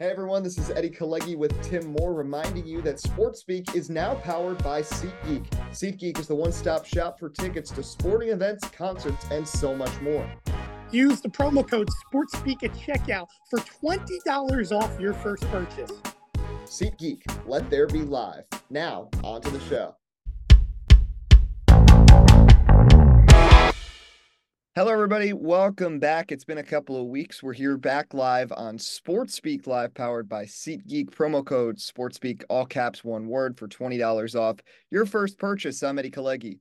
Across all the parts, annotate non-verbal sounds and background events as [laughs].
Hey everyone, this is Eddie Kalegi with Tim Moore reminding you that SportsSpeak is now powered by SeatGeek. SeatGeek is the one stop shop for tickets to sporting events, concerts, and so much more. Use the promo code SportsSpeak at checkout for $20 off your first purchase. SeatGeek, let there be live. Now, on to the show. Hello, everybody. Welcome back. It's been a couple of weeks. We're here back live on SportsSpeak Live, powered by SeatGeek. Promo code SportsSpeak, all caps, one word for $20 off your first purchase. I'm Eddie Kalegi.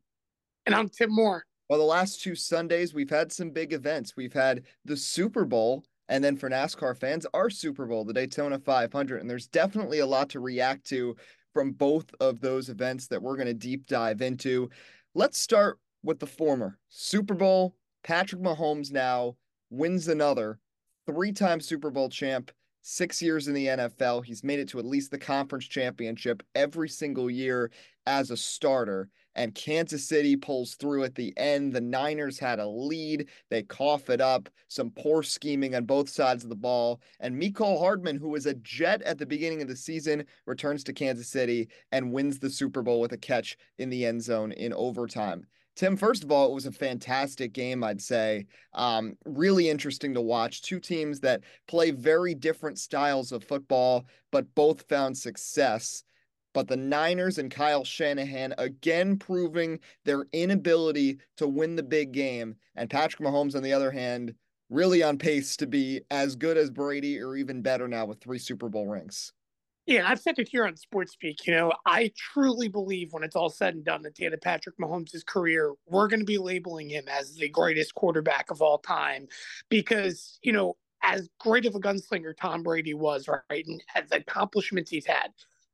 And I'm Tim Moore. Well, the last two Sundays, we've had some big events. We've had the Super Bowl, and then for NASCAR fans, our Super Bowl, the Daytona 500. And there's definitely a lot to react to from both of those events that we're going to deep dive into. Let's start with the former Super Bowl Patrick Mahomes now wins another three time Super Bowl champ, six years in the NFL. He's made it to at least the conference championship every single year as a starter. And Kansas City pulls through at the end. The Niners had a lead. They cough it up. Some poor scheming on both sides of the ball. And Mecole Hardman, who was a Jet at the beginning of the season, returns to Kansas City and wins the Super Bowl with a catch in the end zone in overtime. Tim, first of all, it was a fantastic game, I'd say. Um, really interesting to watch. Two teams that play very different styles of football, but both found success. But the Niners and Kyle Shanahan again proving their inability to win the big game. And Patrick Mahomes, on the other hand, really on pace to be as good as Brady or even better now with three Super Bowl rings. Yeah, I've said it here on SportsSpeak. You know, I truly believe when it's all said and done at the end of Patrick Mahomes' career, we're going to be labeling him as the greatest quarterback of all time because, you know, as great of a gunslinger Tom Brady was, right, and as accomplishments he's had,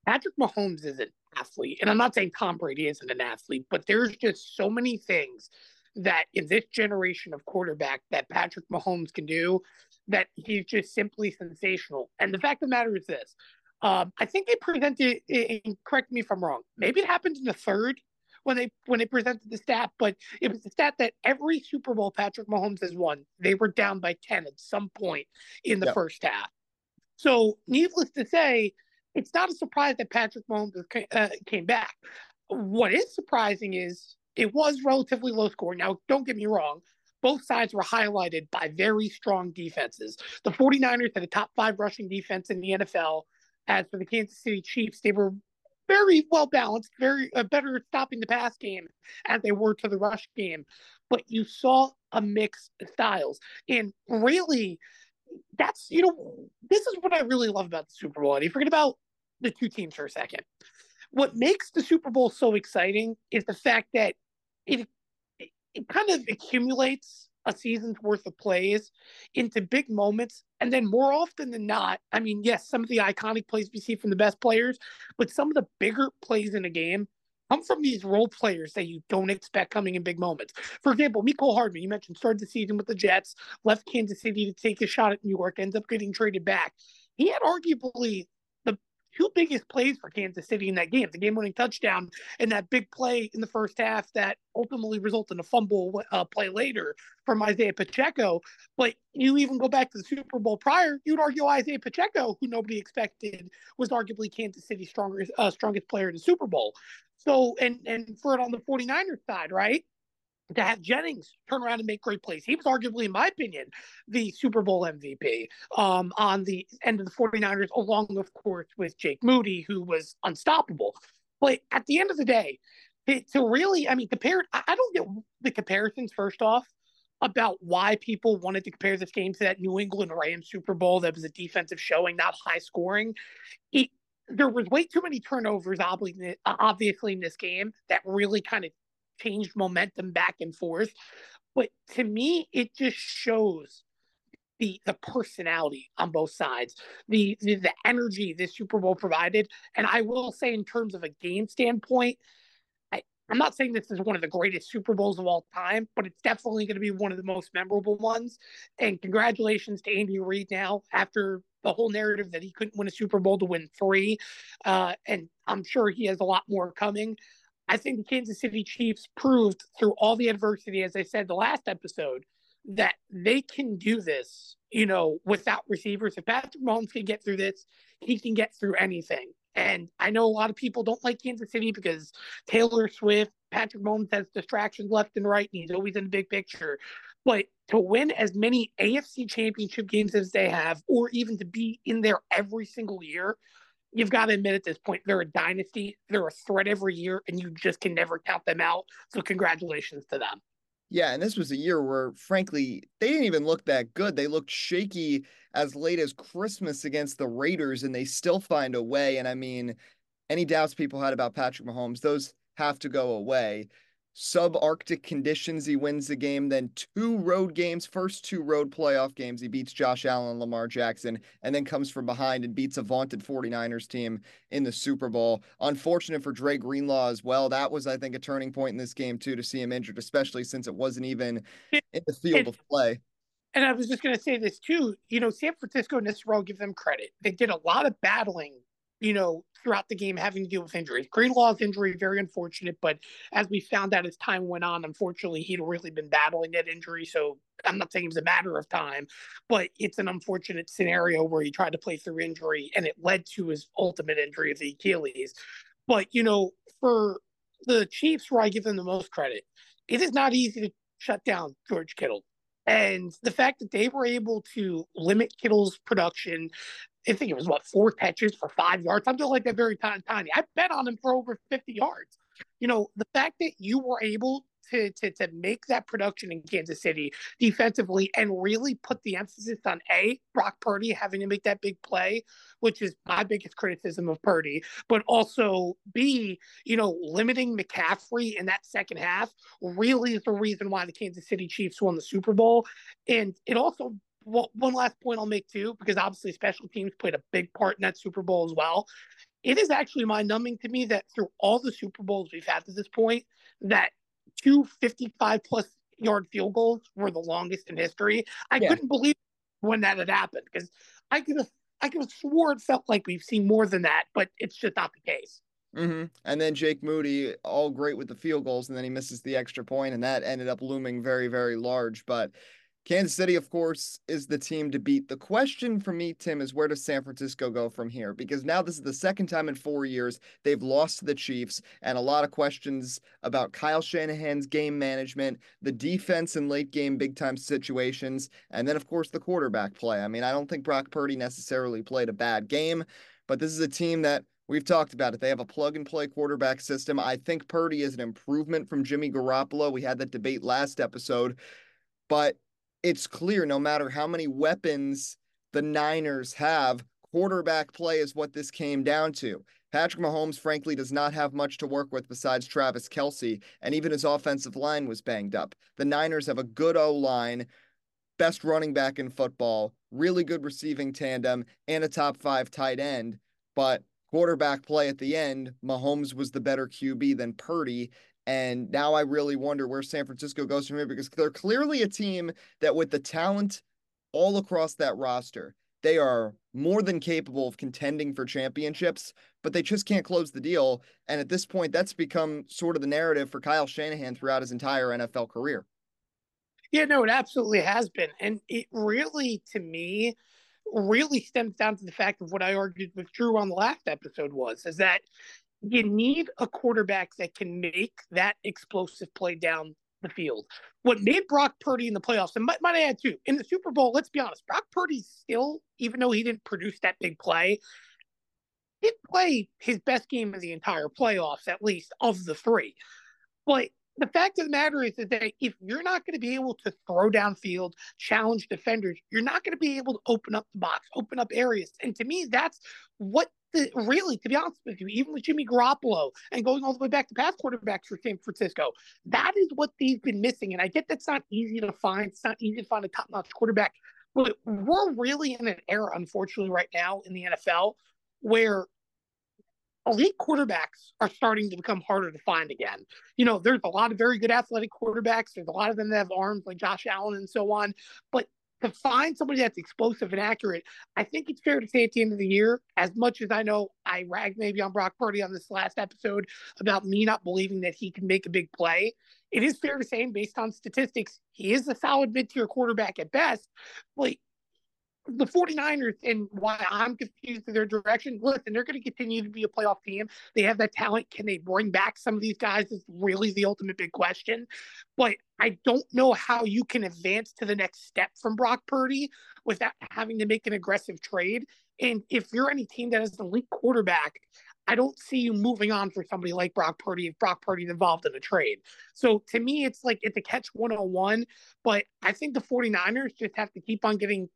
Patrick Mahomes is an athlete. And I'm not saying Tom Brady isn't an athlete, but there's just so many things that in this generation of quarterback that Patrick Mahomes can do that he's just simply sensational. And the fact of the matter is this um, I think they presented. And correct me if I'm wrong. Maybe it happened in the third when they when they presented the stat, but it was the stat that every Super Bowl Patrick Mahomes has won, they were down by ten at some point in the yep. first half. So, needless to say, it's not a surprise that Patrick Mahomes uh, came back. What is surprising is it was relatively low score. Now, don't get me wrong. Both sides were highlighted by very strong defenses. The 49ers had a top five rushing defense in the NFL. As for the Kansas City Chiefs, they were very well balanced, very uh, better stopping the pass game as they were to the rush game. But you saw a mix of styles, and really, that's you know this is what I really love about the Super Bowl. And you forget about the two teams for a second. What makes the Super Bowl so exciting is the fact that it it, it kind of accumulates a season's worth of plays into big moments. And then more often than not, I mean, yes, some of the iconic plays we see from the best players, but some of the bigger plays in a game come from these role players that you don't expect coming in big moments. For example, Mecole Hardman, you mentioned started the season with the Jets, left Kansas City to take a shot at New York, ends up getting traded back. He had arguably two biggest plays for Kansas City in that game the game winning touchdown and that big play in the first half that ultimately resulted in a fumble uh, play later from Isaiah Pacheco. But you even go back to the Super Bowl prior, you'd argue Isaiah Pacheco, who nobody expected, was arguably Kansas City's strongest, uh, strongest player in the Super Bowl. So, and, and for it on the 49ers side, right? To have Jennings turn around and make great plays. He was arguably, in my opinion, the Super Bowl MVP um, on the end of the 49ers, along, of course, with Jake Moody, who was unstoppable. But at the end of the day, to, to really, I mean, compare, I, I don't get the comparisons, first off, about why people wanted to compare this game to that New England Rams Super Bowl that was a defensive showing, not high scoring. It, there was way too many turnovers, obviously, in this game that really kind of changed momentum back and forth. But to me, it just shows the the personality on both sides, the, the the energy this Super Bowl provided. And I will say, in terms of a game standpoint, I, I'm not saying this is one of the greatest Super Bowls of all time, but it's definitely going to be one of the most memorable ones. And congratulations to Andy Reid now after the whole narrative that he couldn't win a Super Bowl to win three. Uh, and I'm sure he has a lot more coming. I think the Kansas City Chiefs proved through all the adversity, as I said the last episode, that they can do this, you know, without receivers. If Patrick Mahomes can get through this, he can get through anything. And I know a lot of people don't like Kansas City because Taylor Swift, Patrick Mahomes has distractions left and right, and he's always in the big picture. But to win as many AFC championship games as they have, or even to be in there every single year, you've got to admit at this point they're a dynasty. They're a threat every year, and you just can never count them out. So congratulations to them. Yeah, and this was a year where, frankly, they didn't even look that good. They looked shaky as late as Christmas against the Raiders, and they still find a way. And I mean, any doubts people had about Patrick Mahomes, those have to go away subarctic conditions. He wins the game. Then two road games, first two road playoff games. He beats Josh Allen, Lamar Jackson, and then comes from behind and beats a vaunted 49ers team in the Super Bowl. Unfortunate for Dre Greenlaw as well. That was, I think, a turning point in this game, too, to see him injured, especially since it wasn't even in the field of play. And I was just going to say this, too. You know, San Francisco and this I'll give them credit. They did a lot of battling you know, throughout the game having to deal with injuries. Greenlaw's injury, very unfortunate, but as we found out as time went on, unfortunately, he'd really been battling that injury. So I'm not saying it was a matter of time, but it's an unfortunate scenario where he tried to play through injury and it led to his ultimate injury of the Achilles. But, you know, for the Chiefs, where I give them the most credit, it is not easy to shut down George Kittle. And the fact that they were able to limit Kittle's production, I think it was what four catches for five yards, something like that, very tiny. tiny. I bet on him for over 50 yards. You know, the fact that you were able to, to to make that production in Kansas City defensively and really put the emphasis on a Brock Purdy having to make that big play, which is my biggest criticism of Purdy, but also b you know limiting McCaffrey in that second half really is the reason why the Kansas City Chiefs won the Super Bowl, and it also. Well, one last point I'll make too, because obviously special teams played a big part in that Super Bowl as well it is actually mind numbing to me that through all the Super Bowls we've had to this point, that two 55 plus yard field goals were the longest in history. I yeah. couldn't believe when that had happened because I could have I could have swore it felt like we've seen more than that, but it's just not the case. Mm-hmm. And then Jake Moody, all great with the field goals, and then he misses the extra point, and that ended up looming very, very large. But Kansas City, of course, is the team to beat. The question for me, Tim, is where does San Francisco go from here? Because now this is the second time in four years they've lost to the Chiefs, and a lot of questions about Kyle Shanahan's game management, the defense in late game, big time situations, and then, of course, the quarterback play. I mean, I don't think Brock Purdy necessarily played a bad game, but this is a team that We've talked about it. They have a plug and play quarterback system. I think Purdy is an improvement from Jimmy Garoppolo. We had that debate last episode, but it's clear no matter how many weapons the Niners have, quarterback play is what this came down to. Patrick Mahomes, frankly, does not have much to work with besides Travis Kelce, and even his offensive line was banged up. The Niners have a good O line, best running back in football, really good receiving tandem, and a top five tight end. But quarterback play at the end, Mahomes was the better QB than Purdy. And now I really wonder where San Francisco goes from here because they're clearly a team that, with the talent all across that roster, they are more than capable of contending for championships, but they just can't close the deal. And at this point, that's become sort of the narrative for Kyle Shanahan throughout his entire NFL career. Yeah, no, it absolutely has been. And it really, to me, really stems down to the fact of what I argued with Drew on the last episode was is that you need a quarterback that can make that explosive play down the field. What made Brock Purdy in the playoffs, and might, might I add too, in the Super Bowl, let's be honest, Brock Purdy still, even though he didn't produce that big play, did play his best game of the entire playoffs, at least of the three. But the fact of the matter is that if you're not going to be able to throw downfield, challenge defenders, you're not going to be able to open up the box, open up areas. And to me, that's what really, to be honest with you, even with Jimmy Garoppolo and going all the way back to past quarterbacks for San Francisco, that is what they've been missing. And I get that's not easy to find. It's not easy to find a top notch quarterback. But we're really in an era, unfortunately, right now in the NFL where elite quarterbacks are starting to become harder to find again. You know, there's a lot of very good athletic quarterbacks. There's a lot of them that have arms like Josh Allen and so on. But to find somebody that's explosive and accurate, I think it's fair to say at the end of the year, as much as I know I ragged maybe on Brock Purdy on this last episode about me not believing that he can make a big play. It is fair to say, based on statistics, he is a solid mid tier quarterback at best. But the 49ers and why I'm confused in their direction. Listen, they're going to continue to be a playoff team. They have that talent. Can they bring back some of these guys? Is really the ultimate big question. But I don't know how you can advance to the next step from Brock Purdy without having to make an aggressive trade. And if you're any team that has an elite quarterback, I don't see you moving on for somebody like Brock Purdy if Brock Purdy's involved in a trade. So to me, it's like it's a catch 101. But I think the 49ers just have to keep on getting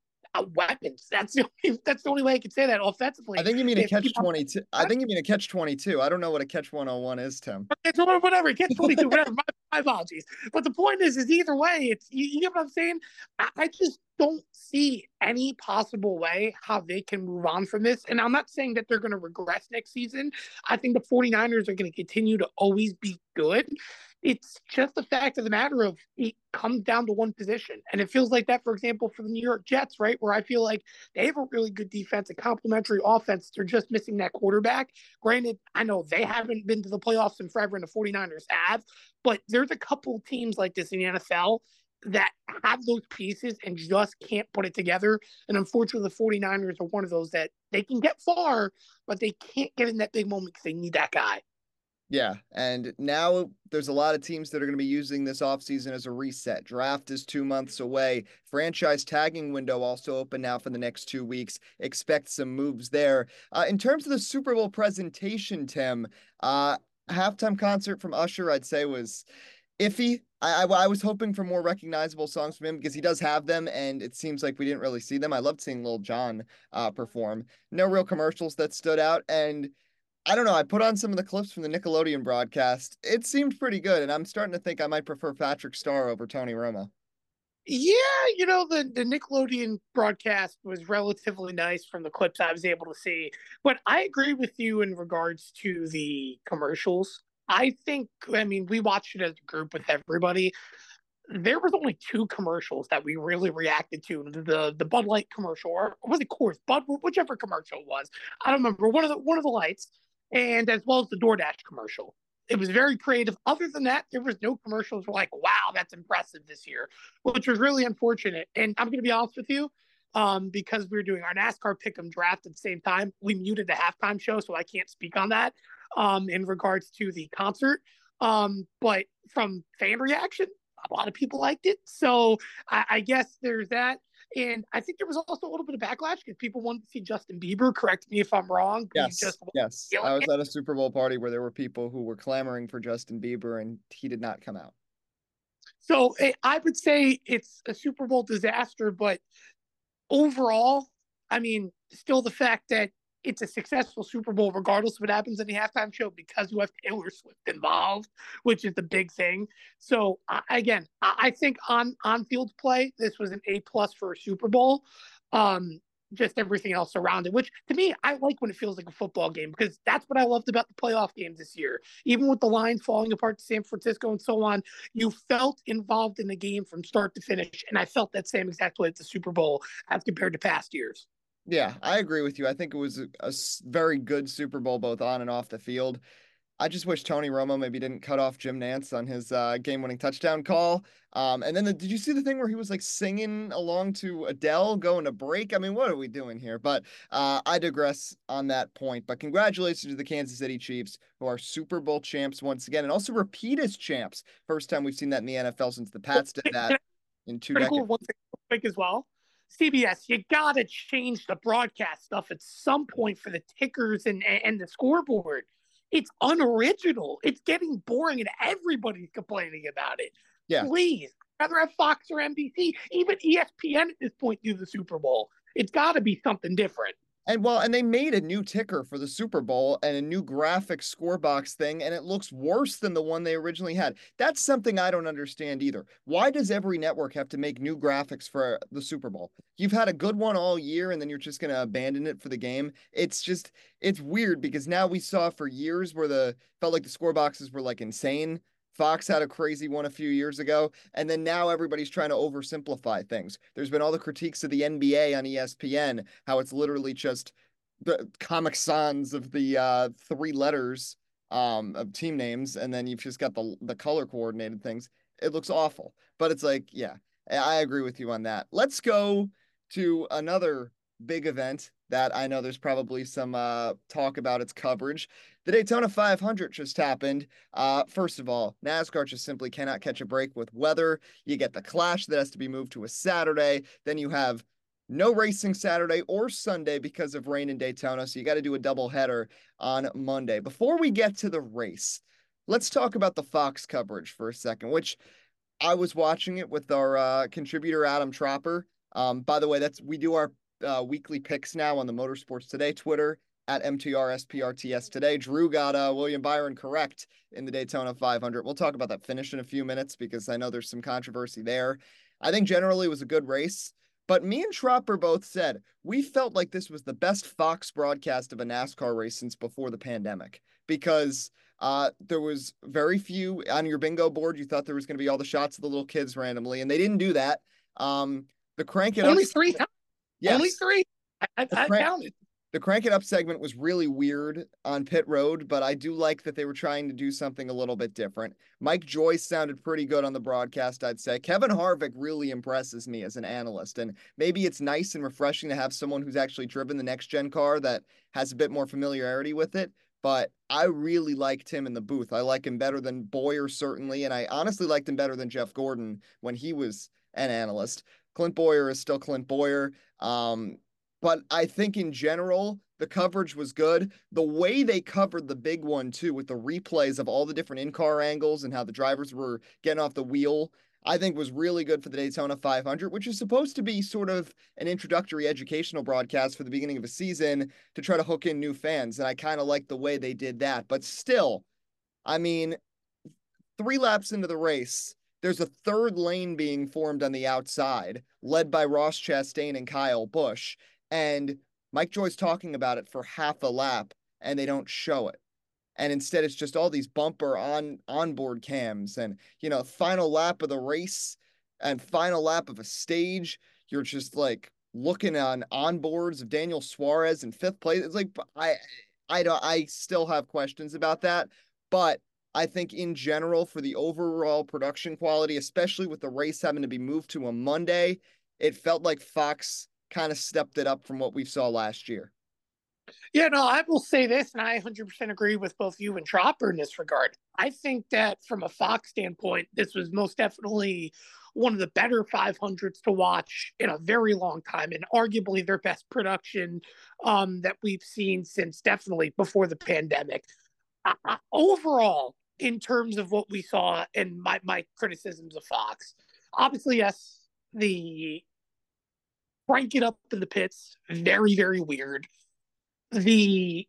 weapons. That's the only [laughs] that's the only way I can say that offensively. I think you mean a catch twenty two. I think you mean a catch twenty two. I don't know what a catch one hundred oh one is, Tim. [laughs] So whatever, catch twenty two, whatever. My, my, apologies. But the point is, is either way, it's you, you get what I'm saying. I, I just don't see any possible way how they can move on from this. And I'm not saying that they're going to regress next season. I think the 49ers are going to continue to always be good. It's just the fact of the matter of it comes down to one position. And it feels like that, for example, for the New York Jets, right? Where I feel like they have a really good defense, a complementary offense. They're just missing that quarterback. Granted, I know they haven't been to the playoffs in forever, and the 49ers have, but there's a couple teams like this in the NFL that have those pieces and just can't put it together. And unfortunately, the 49ers are one of those that they can get far, but they can't get in that big moment because they need that guy. Yeah. And now there's a lot of teams that are going to be using this offseason as a reset. Draft is two months away. Franchise tagging window also open now for the next two weeks. Expect some moves there. Uh, in terms of the Super Bowl presentation, Tim, uh, halftime concert from Usher, I'd say was iffy. I, I, I was hoping for more recognizable songs from him because he does have them, and it seems like we didn't really see them. I loved seeing Lil Jon uh, perform. No real commercials that stood out, and I don't know. I put on some of the clips from the Nickelodeon broadcast. It seemed pretty good, and I'm starting to think I might prefer Patrick Star over Tony Romo. Yeah, you know, the, the Nickelodeon broadcast was relatively nice from the clips I was able to see. But I agree with you in regards to the commercials. I think, I mean, we watched it as a group with everybody. There was only two commercials that we really reacted to the the Bud Light commercial, or was it Coors Bud, whichever commercial it was. I don't remember one of the one of the lights and as well as the DoorDash commercial. It was very creative. Other than that, there was no commercials like, wow, that's impressive this year, which was really unfortunate. And I'm going to be honest with you, um, because we were doing our NASCAR pick'em draft at the same time, we muted the halftime show, so I can't speak on that um, in regards to the concert. Um, but from fan reaction, a lot of people liked it. So I, I guess there's that. And I think there was also a little bit of backlash because people wanted to see Justin Bieber. Correct me if I'm wrong. Yes, just yes. I was at a Super Bowl party where there were people who were clamoring for Justin Bieber, and he did not come out. So eh, I would say it's a Super Bowl disaster, but overall, I mean, still the fact that it's a successful Super Bowl, regardless of what happens in the halftime show, because you have Taylor Swift involved, which is the big thing. So uh, again, I think on on field play, this was an A plus for a Super Bowl. Um, just everything else around it, which to me, I like when it feels like a football game because that's what I loved about the playoff games this year. Even with the lines falling apart to San Francisco and so on, you felt involved in the game from start to finish. And I felt that same exact way at the Super Bowl as compared to past years. Yeah, I agree with you. I think it was a, a very good Super Bowl, both on and off the field. I just wish Tony Romo maybe didn't cut off Jim Nantz on his uh, game-winning touchdown call. Um, and then the, did you see the thing where he was like singing along to Adele going to break? I mean, what are we doing here? But uh, I digress on that point. But congratulations to the Kansas City Chiefs, who are Super Bowl champs once again, and also repeat as champs. First time we've seen that in the NFL since the Pats did that [laughs] in two decades. One thing quick as well. CBS, you got to change the broadcast stuff at some point for the tickers and, and the scoreboard. It's unoriginal. It's getting boring and everybody's complaining about it. Yeah. Please, rather have Fox or NBC, even ESPN at this point do the Super Bowl. It's got to be something different. And well, and they made a new ticker for the Super Bowl and a new graphic score box thing, and it looks worse than the one they originally had. That's something I don't understand either. Why does every network have to make new graphics for the Super Bowl? You've had a good one all year, and then you're just going to abandon it for the game. It's just, it's weird because now we saw for years where the felt like the score boxes were like insane Fox had a crazy one a few years ago, and then now everybody's trying to oversimplify things. There's been all the critiques of the NBA on ESPN, how it's literally just the comic sans of the uh three letters um of team names and then you've just got the the color coordinated things. It looks awful but it's like yeah i agree with you on that. Let's go to another big event that i know there's probably some uh talk about its coverage the daytona 500 just happened uh first of all nascar just simply cannot catch a break with weather you get the clash that has to be moved to a saturday then you have no racing Saturday or Sunday because of rain in Daytona. So you got to do a double header on Monday. Before we get to the race, let's talk about the Fox coverage for a second, which I was watching it with our uh, contributor Adam Tropper. Um, by the way, that's we do our uh, weekly picks now on the Motorsports Today Twitter at MTRSPRTS today. Drew got uh, William Byron correct in the Daytona 500. We'll talk about that finish in a few minutes because I know there's some controversy there. I think generally it was a good race. But me and Tropper both said we felt like this was the best Fox broadcast of a NASCAR race since before the pandemic because uh, there was very few on your bingo board. You thought there was going to be all the shots of the little kids randomly, and they didn't do that. Um, the crank it only up, three times. Yes. Only three. I, I, crank, counted the crank it up segment was really weird on pit road, but I do like that they were trying to do something a little bit different. Mike Joy sounded pretty good on the broadcast, I'd say. Kevin Harvick really impresses me as an analyst, and maybe it's nice and refreshing to have someone who's actually driven the next gen car that has a bit more familiarity with it. But I really liked him in the booth. I like him better than Bowyer, certainly, and I honestly liked him better than Jeff Gordon when he was an analyst. Clint Bowyer is still Clint Bowyer. Um, but I think in general, the coverage was good. The way they covered the big one too, with the replays of all the different in-car angles and how the drivers were getting off the wheel, I think was really good for the Daytona 500, which is supposed to be sort of an introductory educational broadcast for the beginning of a season to try to hook in new fans. And I kind of like the way they did that. But still, I mean, three laps into the race, there's a third lane being formed on the outside, led by Ross Chastain and Kyle Busch and Mike Joy's talking about it for half a lap and they don't show it. And instead it's just all these bumper on onboard cams and you know, final lap of the race and final lap of a stage, you're just like looking on onboards of Daniel Suarez in fifth place. It's like I I don't I still have questions about that, but I think in general for the overall production quality, especially with the race having to be moved to a Monday, it felt like Fox kind of stepped it up from what we saw last year. Yeah, no, I will say this, and I 100% agree with both you and Tropper in this regard. I think that from a Fox standpoint, this was most definitely one of the better 500s to watch in a very long time, and arguably their best production um, that we've seen since definitely before the pandemic. Uh, overall, in terms of what we saw and my, my criticisms of Fox, obviously, yes, the crank it up in the pits. Very, very weird. The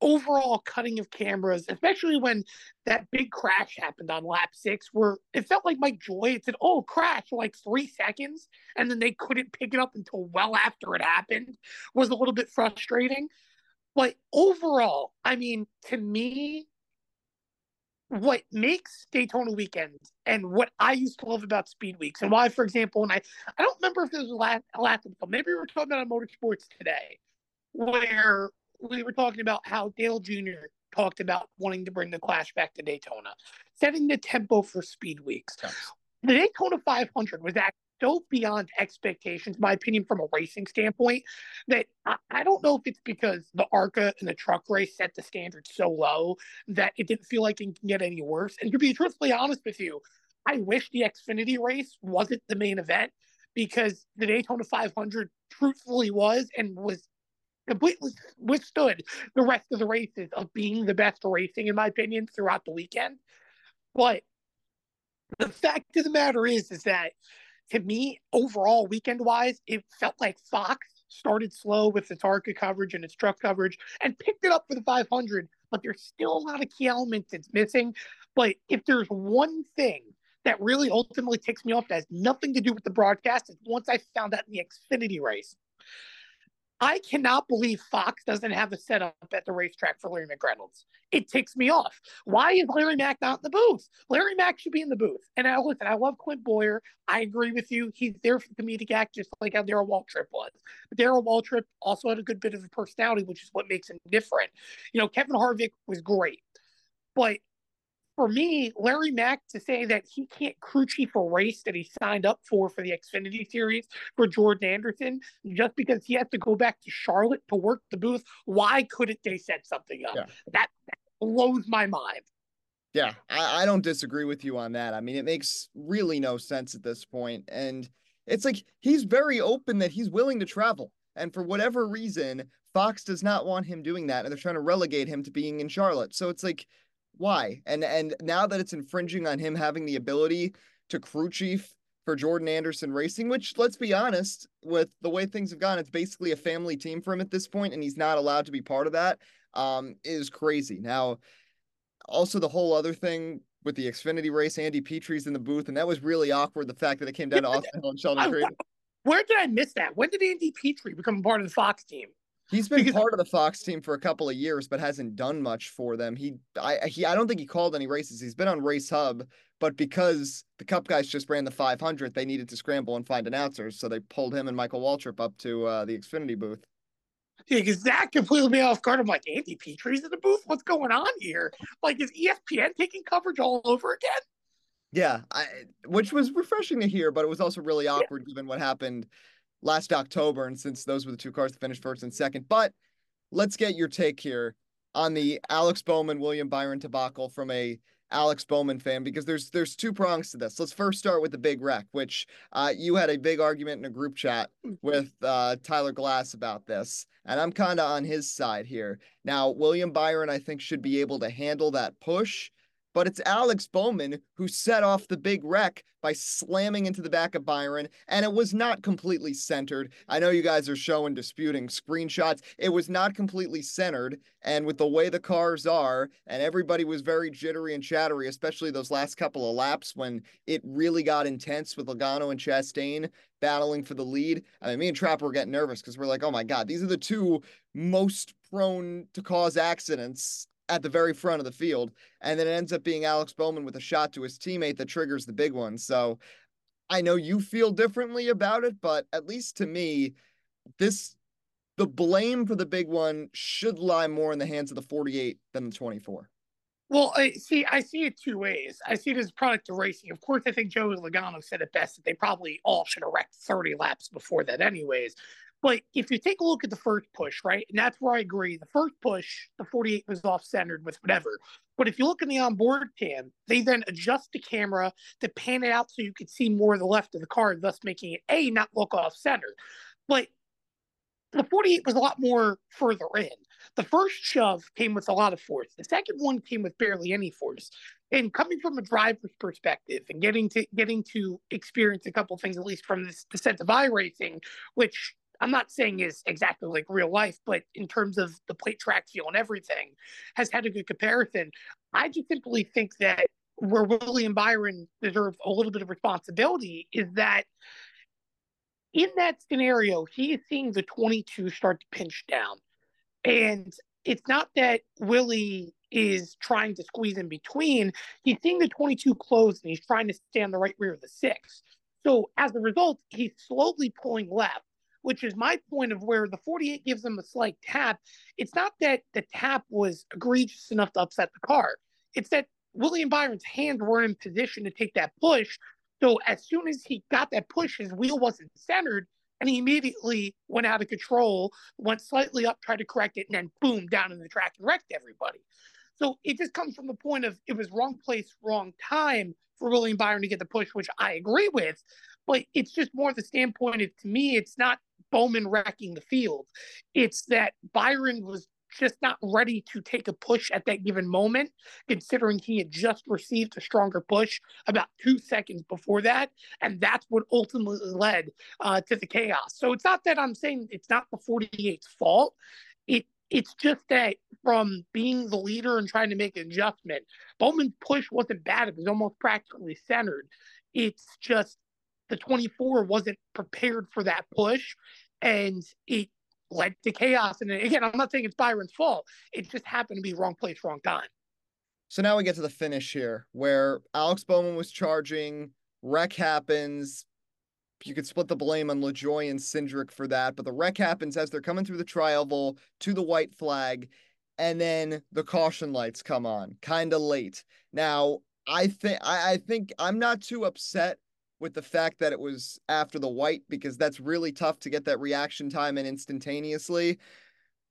overall cutting of cameras, especially when that big crash happened on lap six, where it felt like Mike Joy it said, Oh, crash like three seconds, and then they couldn't pick it up until well after it happened, was a little bit frustrating. But overall, I mean, to me, what makes Daytona weekends and what I used to love about speed weeks and why, for example, and I, I don't remember if this was a last, last episode, maybe we were talking about motorsports today, where we were talking about how Dale Jr. talked about wanting to bring the clash back to Daytona, setting the tempo for speed weeks. The Daytona 500 was actually so beyond expectations, my opinion, from a racing standpoint, that I, I, don't know if it's because the ARCA and the truck race set the standard so low that it didn't feel like it can get any worse. And to be truthfully honest with you, I wish the Xfinity race wasn't the main event because the Daytona 500 truthfully was and was completely withstood the rest of the races of being the best racing, in my opinion, throughout the weekend. But the fact of the matter is, is that to me, overall, weekend wise, it felt like Fox started slow with its ARCA coverage and its truck coverage and picked it up for the 500. But there's still a lot of key elements that's missing. But if there's one thing that really ultimately takes me off that has nothing to do with the broadcast, is once I found out in the Xfinity race, I cannot believe Fox doesn't have a setup at the racetrack for Larry McReynolds. It ticks me off. Why is Larry Mack not in the booth? Larry Mack should be in the booth. And I listen, I love Clint Bowyer. I agree with you. He's there for the comedic act, just like how Darrell Waltrip was. But Darrell Waltrip also had a good bit of a personality, which is what makes him different. You know, Kevin Harvick was great. But for me, Larry Mack to say that he can't crew chief a race that he signed up for for the Xfinity Series for Jordan Anderson just because he has to go back to Charlotte to work the booth. Why couldn't they set something up? Yeah. That, that blows my mind. Yeah, I, I don't disagree with you on that. I mean, it makes really no sense at this point. And it's like he's very open that he's willing to travel. And for whatever reason, Fox does not want him doing that. And they're trying to relegate him to being in Charlotte. So it's like, why? And and now that it's infringing on him having the ability to crew chief for Jordan Anderson Racing, which let's be honest, with the way things have gone, it's basically a family team for him at this point, and he's not allowed to be part of that. Um, is crazy. Now, also the whole other thing with the Xfinity race, Andy Petree's in the booth, and that was really awkward. The fact that it came down to [laughs] Austin Hill and Sheldon Creed. Where did I miss that? When did Andy Petree become part of the Fox team? He's been because, part of the Fox team for a couple of years, but hasn't done much for them. He, I, he, I don't think he called any races. He's been on Race Hub, but because the Cup guys just ran the 500, they needed to scramble and find announcers, so they pulled him and Michael Waltrip up to uh, the Xfinity booth. Yeah, because that completely me off guard. I'm like, Andy Petree's in the booth. What's going on here? Like, is ESPN taking coverage all over again? Yeah, I, which was refreshing to hear, but it was also really awkward yeah. given what happened last October, and since those were the two cars that finished first and second. But let's get your take here on the Alex Bowman William Byron debacle from a Alex Bowman fan because there's there's two prongs to this. Let's first start with the big wreck, which uh, you had a big argument in a group chat with uh, Tyler Glass about this, and I'm kind of on his side here. Now, William Byron, I think, should be able to handle that push but it's Alex Bowman who set off the big wreck by slamming into the back of Byron, and it was not completely centered. I know you guys are showing disputing screenshots. It was not completely centered, and with the way the cars are, and everybody was very jittery and chattery, especially those last couple of laps when it really got intense with Logano and Chastain battling for the lead. I mean, me and Trapper were getting nervous because we're like, oh my God, these are the two most prone to cause accidents at the very front of the field. And then it ends up being Alex Bowman with a shot to his teammate that triggers the big one. So I know you feel differently about it, but at least to me, this the blame for the big one should lie more in the hands of the 48 than the 24. Well, I see. I see it two ways. I see it as product of racing. Of course, I think Joey Logano said it best that they probably all should wrecked 30 laps before that, anyways. But if you take a look at the first push, right, and that's where I agree. The first push, the 48 was off centered with whatever. But if you look in the onboard cam, they then adjust the camera to pan it out so you can see more of the left of the car, thus making it a not look off center. But the 48 was a lot more further in. The first shove came with a lot of force. The second one came with barely any force. And coming from a driver's perspective and getting to getting to experience a couple things, at least from this descent of iRacing, which I'm not saying is exactly like real life, but in terms of the plate track feel and everything, has had a good comparison. I just simply think that where William Byron deserves a little bit of responsibility is that in that scenario, he is seeing the 22 start to pinch down. And it's not that Willie is trying to squeeze in between. He's seeing the 22 close and he's trying to stand the right rear of the six. So as a result, he's slowly pulling left which is my point of where the 48 gives them a slight tap. It's not that the tap was egregious enough to upset the car. It's that William Byron's hands were in position to take that push. So as soon as he got that push, his wheel wasn't centered, and he immediately went out of control, went slightly up, tried to correct it, and then boom, down in the track and wrecked everybody. So it just comes from the point of it was wrong place, wrong time for William Byron to get the push, which I agree with. But it's just more the standpoint of to me, it's not Bowman wrecking the field. It's that Byron was just not ready to take a push at that given moment, considering he had just received a stronger push about two seconds before that. And that's what ultimately led uh, to the chaos. So it's not that I'm saying it's not the 48's fault. It it's just that from being the leader and trying to make an adjustment, Bowman's push wasn't bad. It was almost practically centered. It's just the 24 wasn't prepared for that push and it led to chaos. And again, I'm not saying it's Byron's fault. It just happened to be wrong place, wrong time. So now we get to the finish here where Alex Bowman was charging, wreck happens. You could split the blame on LaJoie and Cindric for that, but the wreck happens as they're coming through the tri-oval to the white flag, and then the caution lights come on, kind of late. Now, I think I think I'm not too upset with the fact that it was after the white because that's really tough to get that reaction time and instantaneously.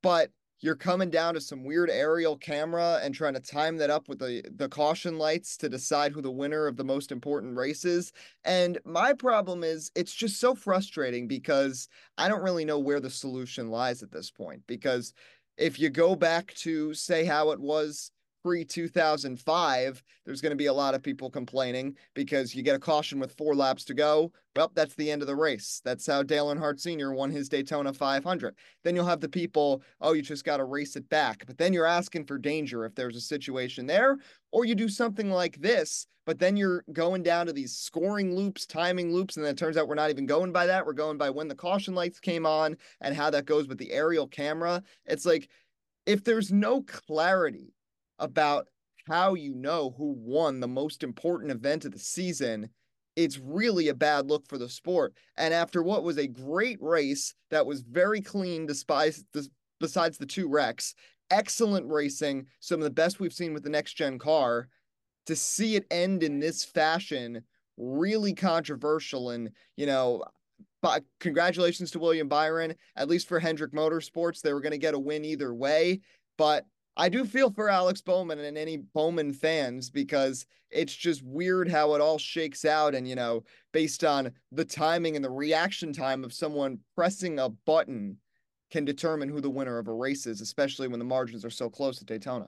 But you're coming down to some weird aerial camera and trying to time that up with the the caution lights to decide who the winner of the most important races and my problem is it's just so frustrating because i don't really know where the solution lies at this point. Because if you go back to say how it was pre 2005, there's going to be a lot of people complaining because you get a caution with four laps to go. Well, that's the end of the race. That's how Dale Earnhardt Sr. won his Daytona 500. Then you'll have the people, oh, you just got to race it back. But then you're asking for danger if there's a situation there, or you do something like this, but then you're going down to these scoring loops, timing loops, and then it turns out we're not even going by that. We're going by when the caution lights came on and how that goes with the aerial camera. It's like, if there's no clarity about how you know who won the most important event of the season, it's really a bad look for the sport. And after what was a great race that was very clean despite besides the two wrecks, excellent racing, some of the best we've seen with the next gen car, to see it end in this fashion, really controversial. And, you know, but congratulations to William Byron. At least for Hendrick Motorsports, they were going to get a win either way. But I do feel for Alex Bowman and any Bowman fans because it's just weird how it all shakes out. And, you know, based on the timing and the reaction time of someone pressing a button can determine who the winner of a race is, especially when the margins are so close at Daytona.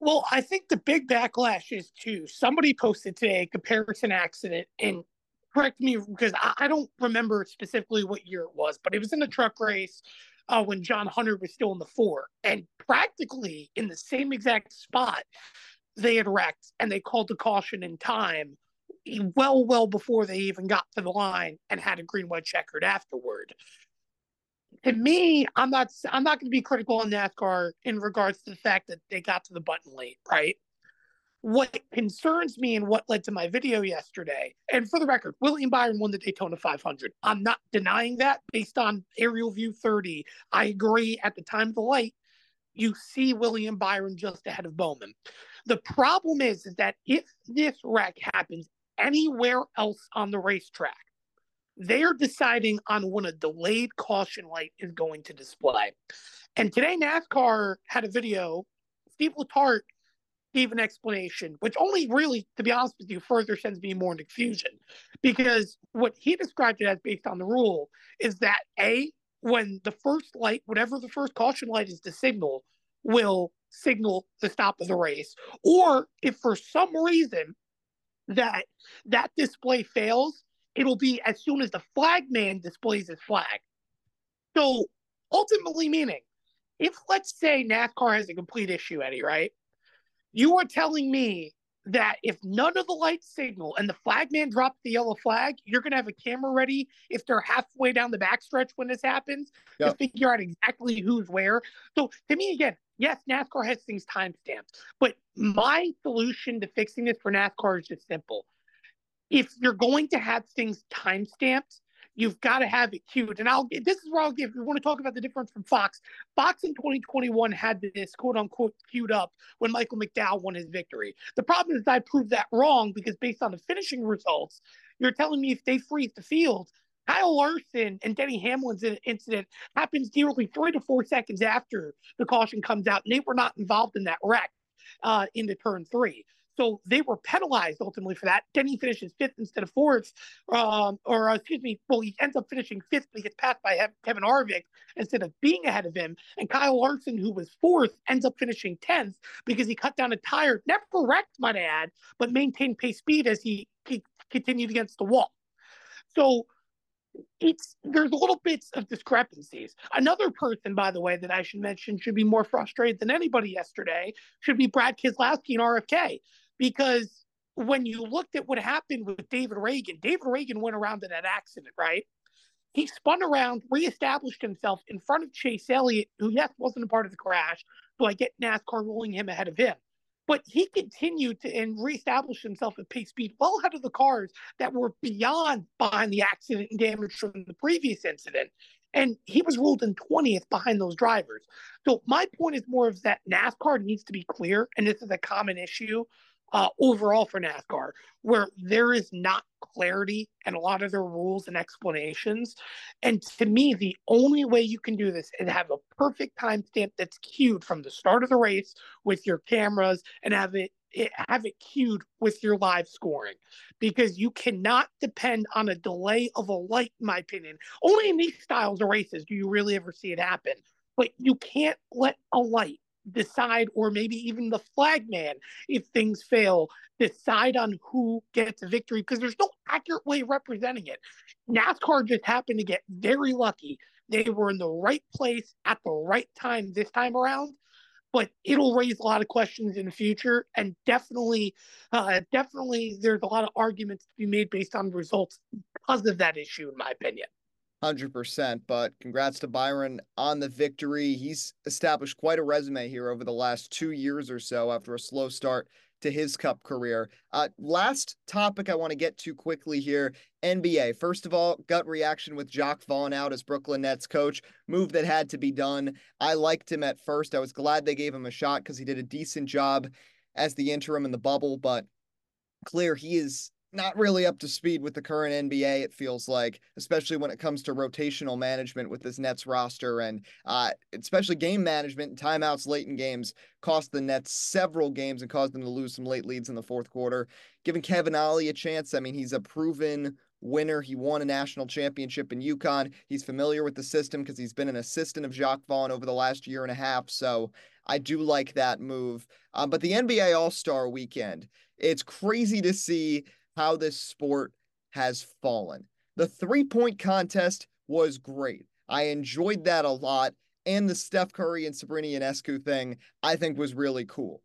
Well, I think the big backlash is too. Somebody posted today a comparison accident, and correct me because I, I don't remember specifically what year it was, but it was in a truck race uh, when John Hunter was still in the four, and practically in the same exact spot they had wrecked, and they called the caution in time, well, well before they even got to the line and had a green white checkered afterward. To me, I'm not I'm not going to be critical on NASCAR in regards to the fact that they got to the button late, right? What concerns me and what led to my video yesterday, and for the record, William Byron won the Daytona 500. I'm not denying that based on aerial view 30. I agree at the time of the light, you see William Byron just ahead of Bowman. The problem is, is that if this wreck happens anywhere else on the racetrack, they're deciding on when a delayed caution light is going to display. And today, NASCAR had a video. Steve Letarte gave an explanation, which only really, to be honest with you, further sends me more into confusion. Because what he described it as based on the rule is that A, when the first light, whatever the first caution light is to signal, will signal the stop of the race. Or if for some reason that that display fails, it'll be as soon as the flagman displays his flag. So ultimately meaning, if let's say NASCAR has a complete issue, Eddie, right? You are telling me that if none of the lights signal and the flagman drops the yellow flag, you're going to have a camera ready if they're halfway down the backstretch when this happens yep. to figure out exactly who's where. So to me, again, yes, NASCAR has things timestamped, but my solution to fixing this for NASCAR is just simple. If you're going to have things timestamped, You've got to have it queued. And I'll this is where I'll give. We want to talk about the difference from Fox. Fox in 2021 had this quote unquote queued up when Michael McDowell won his victory. The problem is I proved that wrong because based on the finishing results, you're telling me if they freeze the field, Kyle Larson and Denny Hamlin's incident happens nearly three to four seconds after the caution comes out, and they were not involved in that wreck uh, into turn three. So they were penalized ultimately for that. He finishes fifth instead of fourth, um, or uh, excuse me, well, he ends up finishing fifth, but he gets passed by Kevin Harvick instead of being ahead of him. And Kyle Larson, who was fourth, ends up finishing 10th because he cut down a tire, never wrecked, might I add, but maintained pace speed as he, he continued against the wall. So it's there's little bits of discrepancies. Another person, by the way, that I should mention should be more frustrated than anybody yesterday should be Brad Keselowski and RFK because when you looked at what happened with David Ragan, David Ragan went around in that accident, right? he spun around, reestablished himself in front of Chase Elliott, who, yes, wasn't a part of the crash. So I get NASCAR ruling him ahead of him. But he continued to and reestablish himself at pace speed well ahead of the cars that were beyond behind the accident and damage from the previous incident. And he was ruled in 20th behind those drivers. So my point is more of that NASCAR needs to be clear, and this is a common issue uh, overall for NASCAR, where there is not clarity and a lot of their rules and explanations. And to me, the only way you can do this is have a perfect timestamp that's cued from the start of the race with your cameras and have it, it have it cued with your live scoring. Because you cannot depend on a delay of a light in my opinion. Only in these styles of races do you really ever see it happen. But you can't let a light decide, or maybe even the flag man, if things fail, decide on who gets a victory because there's no accurate way of representing it. NASCAR just happened to get very lucky. They were in the right place at the right time this time around, but it'll raise a lot of questions in the future. And definitely, uh, definitely, there's a lot of arguments to be made based on results because of that issue, in my opinion. 100%. But congrats to Byron on the victory. He's established quite a resume here over the last two years or so after a slow start to his cup career. Uh, last topic I want to get to quickly here NBA. First of all, gut reaction with Jacque Vaughn out as Brooklyn Nets coach, move that had to be done. I liked him at first. I was glad they gave him a shot because he did a decent job as the interim in the bubble, but clear he is not really up to speed with the current NBA, it feels like, especially when it comes to rotational management with this Nets roster and uh, especially game management and timeouts late in games cost the Nets several games and caused them to lose some late leads in the fourth quarter. Giving Kevin Ollie a chance, I mean, he's a proven winner. He won a national championship in UConn. He's familiar with the system because he's been an assistant of Jacque Vaughn over the last year and a half. So I do like that move. Um, but the NBA All Star weekend, it's crazy to see how this sport has fallen. The three point contest was great. I enjoyed that a lot. And the Steph Curry and Sabrina Ionescu thing, I think was really cool.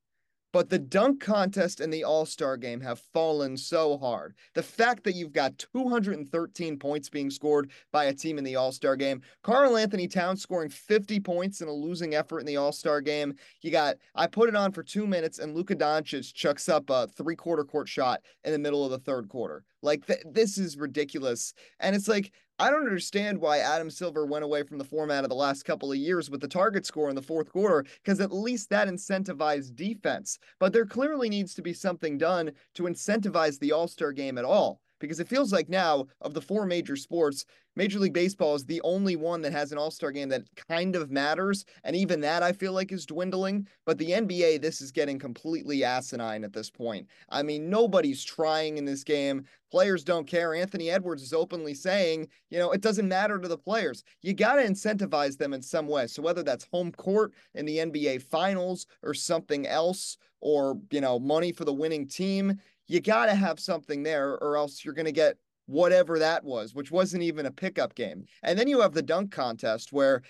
But the dunk contest and the All Star game have fallen so hard. The fact that you've got 213 points being scored by a team in the All Star game, Karl-Anthony Towns scoring 50 points in a losing effort in the All Star game. You got, I put it on for two minutes, and Luka Doncic chucks up a three quarter court shot in the middle of the third quarter. Like, th- this is ridiculous. And it's like, I don't understand why Adam Silver went away from the format of the last couple of years with the target score in the fourth quarter, because at least that incentivized defense. But there clearly needs to be something done to incentivize the All Star game at all because it feels like now of the four major sports, Major League Baseball is the only one that has an All Star game that kind of matters. And even that I feel like is dwindling. But the NBA, this is getting completely asinine at this point. I mean, nobody's trying in this game. Players don't care. Anthony Edwards is openly saying, you know, it doesn't matter to the players. You got to incentivize them in some way. So whether that's home court in the NBA finals or something else, or, you know, money for the winning team, you got to have something there or else you're going to get whatever that was, which wasn't even a pickup game. And then you have the dunk contest where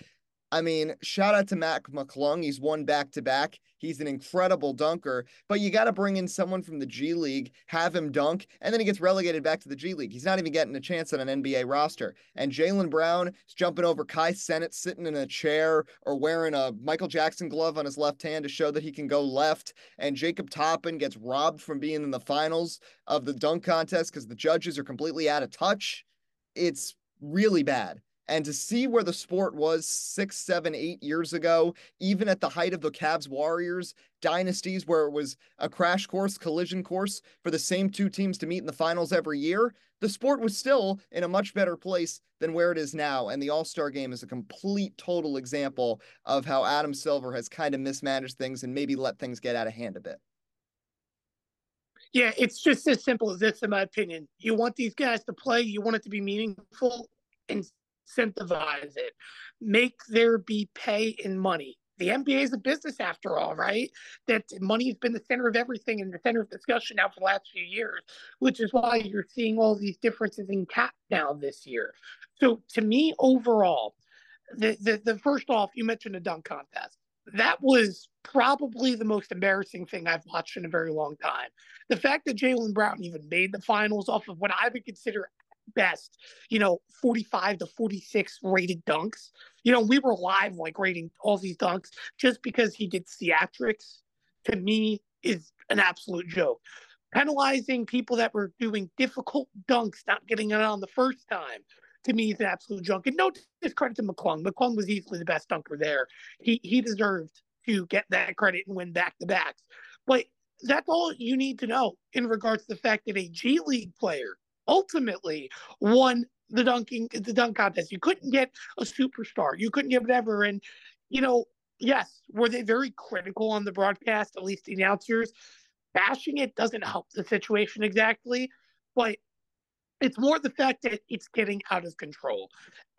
I mean, shout out to Mac McClung. He's won back to back. He's an incredible dunker, but you got to bring in someone from the G League, have him dunk, and then he gets relegated back to the G League. He's not even getting a chance on an NBA roster. And Jaylen Brown is jumping over Kai Cenat, sitting in a chair or wearing a Michael Jackson glove on his left hand to show that he can go left. And Jacob Toppin gets robbed from being in the finals of the dunk contest because the judges are completely out of touch. It's really bad. And to see where the sport was six, seven, eight years ago, even at the height of the Cavs Warriors dynasties, where it was a crash course, collision course for the same two teams to meet in the finals every year, the sport was still in a much better place than where it is now. And the All Star game is a complete, total example of how Adam Silver has kind of mismanaged things and maybe let things get out of hand a bit. Yeah, it's just as simple as this, in my opinion. You want these guys to play, you want it to be meaningful, and incentivize it, make there be pay in money. The NBA is a business after all, right? That money has been the center of everything and the center of discussion now for the last few years, which is why you're seeing all these differences in cap now this year. So to me, overall, the, the, the first off, you mentioned a dunk contest. That was probably the most embarrassing thing I've watched in a very long time. The fact that Jaylen Brown even made the finals off of what I would consider best, you know, 45 to 46 rated dunks. You know, we were live like rating all these dunks just because he did theatrics to me is an absolute joke. Penalizing people that were doing difficult dunks, not getting it on the first time, to me is an absolute joke. And no discredit to McClung. McClung was easily the best dunker there. He he deserved to get that credit and win back to backs. But that's all you need to know in regards to the fact that a G League player ultimately won the dunking the dunk contest. You couldn't get a superstar. You couldn't get whatever. And you know, yes, were they very critical on the broadcast, at least the announcers? Bashing it doesn't help the situation exactly, but it's more the fact that it's getting out of control.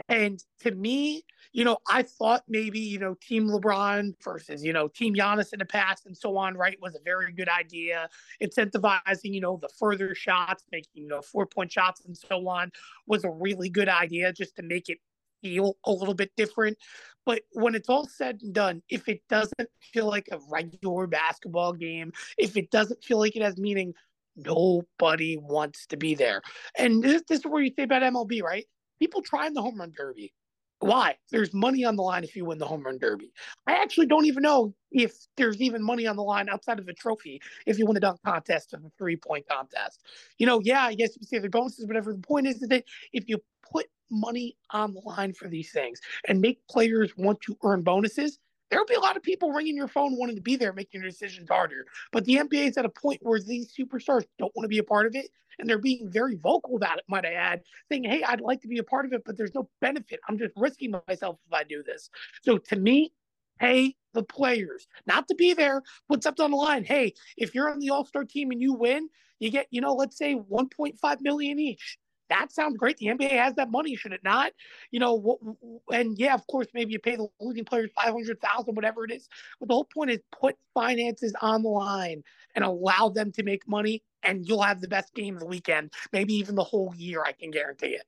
And to me, you know, I thought maybe, you know, Team LeBron versus, you know, Team Giannis in the past and so on, right, was a very good idea. Incentivizing, you know, the further shots, making, you know, four point shots and so on was a really good idea just to make it feel a little bit different. But when it's all said and done, if it doesn't feel like a regular basketball game, if it doesn't feel like it has meaning, nobody wants to be there. And this, this is where you say about MLB, right? People try in the home run derby. Why? There's money on the line if you win the home run derby. I actually don't even know if there's even money on the line outside of a trophy if you win the dunk contest or the three point contest. You know, yeah, I guess you say the bonuses, whatever. The point is, is that if you put money on the line for these things and make players want to earn bonuses, there'll be a lot of people ringing your phone wanting to be there, making your decisions harder. But the NBA is at a point where these superstars don't want to be a part of it. And they're being very vocal about it, might I add, saying, Hey, I'd like to be a part of it, but there's no benefit. I'm just risking myself if I do this. So to me, pay the players not to be there, put something on the line. Hey, if you're on the All Star team and you win, you get, you know, let's say 1.5 million each that sounds great. The NBA has that money, should it not? You know, and yeah, of course, maybe you pay the losing players five hundred thousand, whatever it is. But the whole point is put finances on the line and allow them to make money, and you'll have the best game of the weekend, maybe even the whole year. I can guarantee it.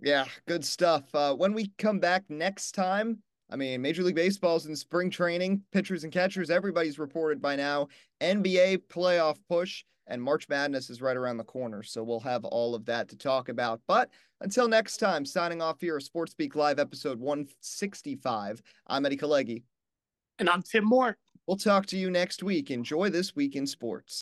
Yeah, good stuff. Uh, when we come back next time, I mean, Major League Baseball's in spring training, pitchers and catchers, everybody's reported by now. NBA playoff push and March Madness is right around the corner. So we'll have all of that to talk about. But until next time, signing off here, Sports Speak Live episode 165. I'm Eddie Kalegi. And I'm Tim Moore. We'll talk to you next week. Enjoy this week in sports.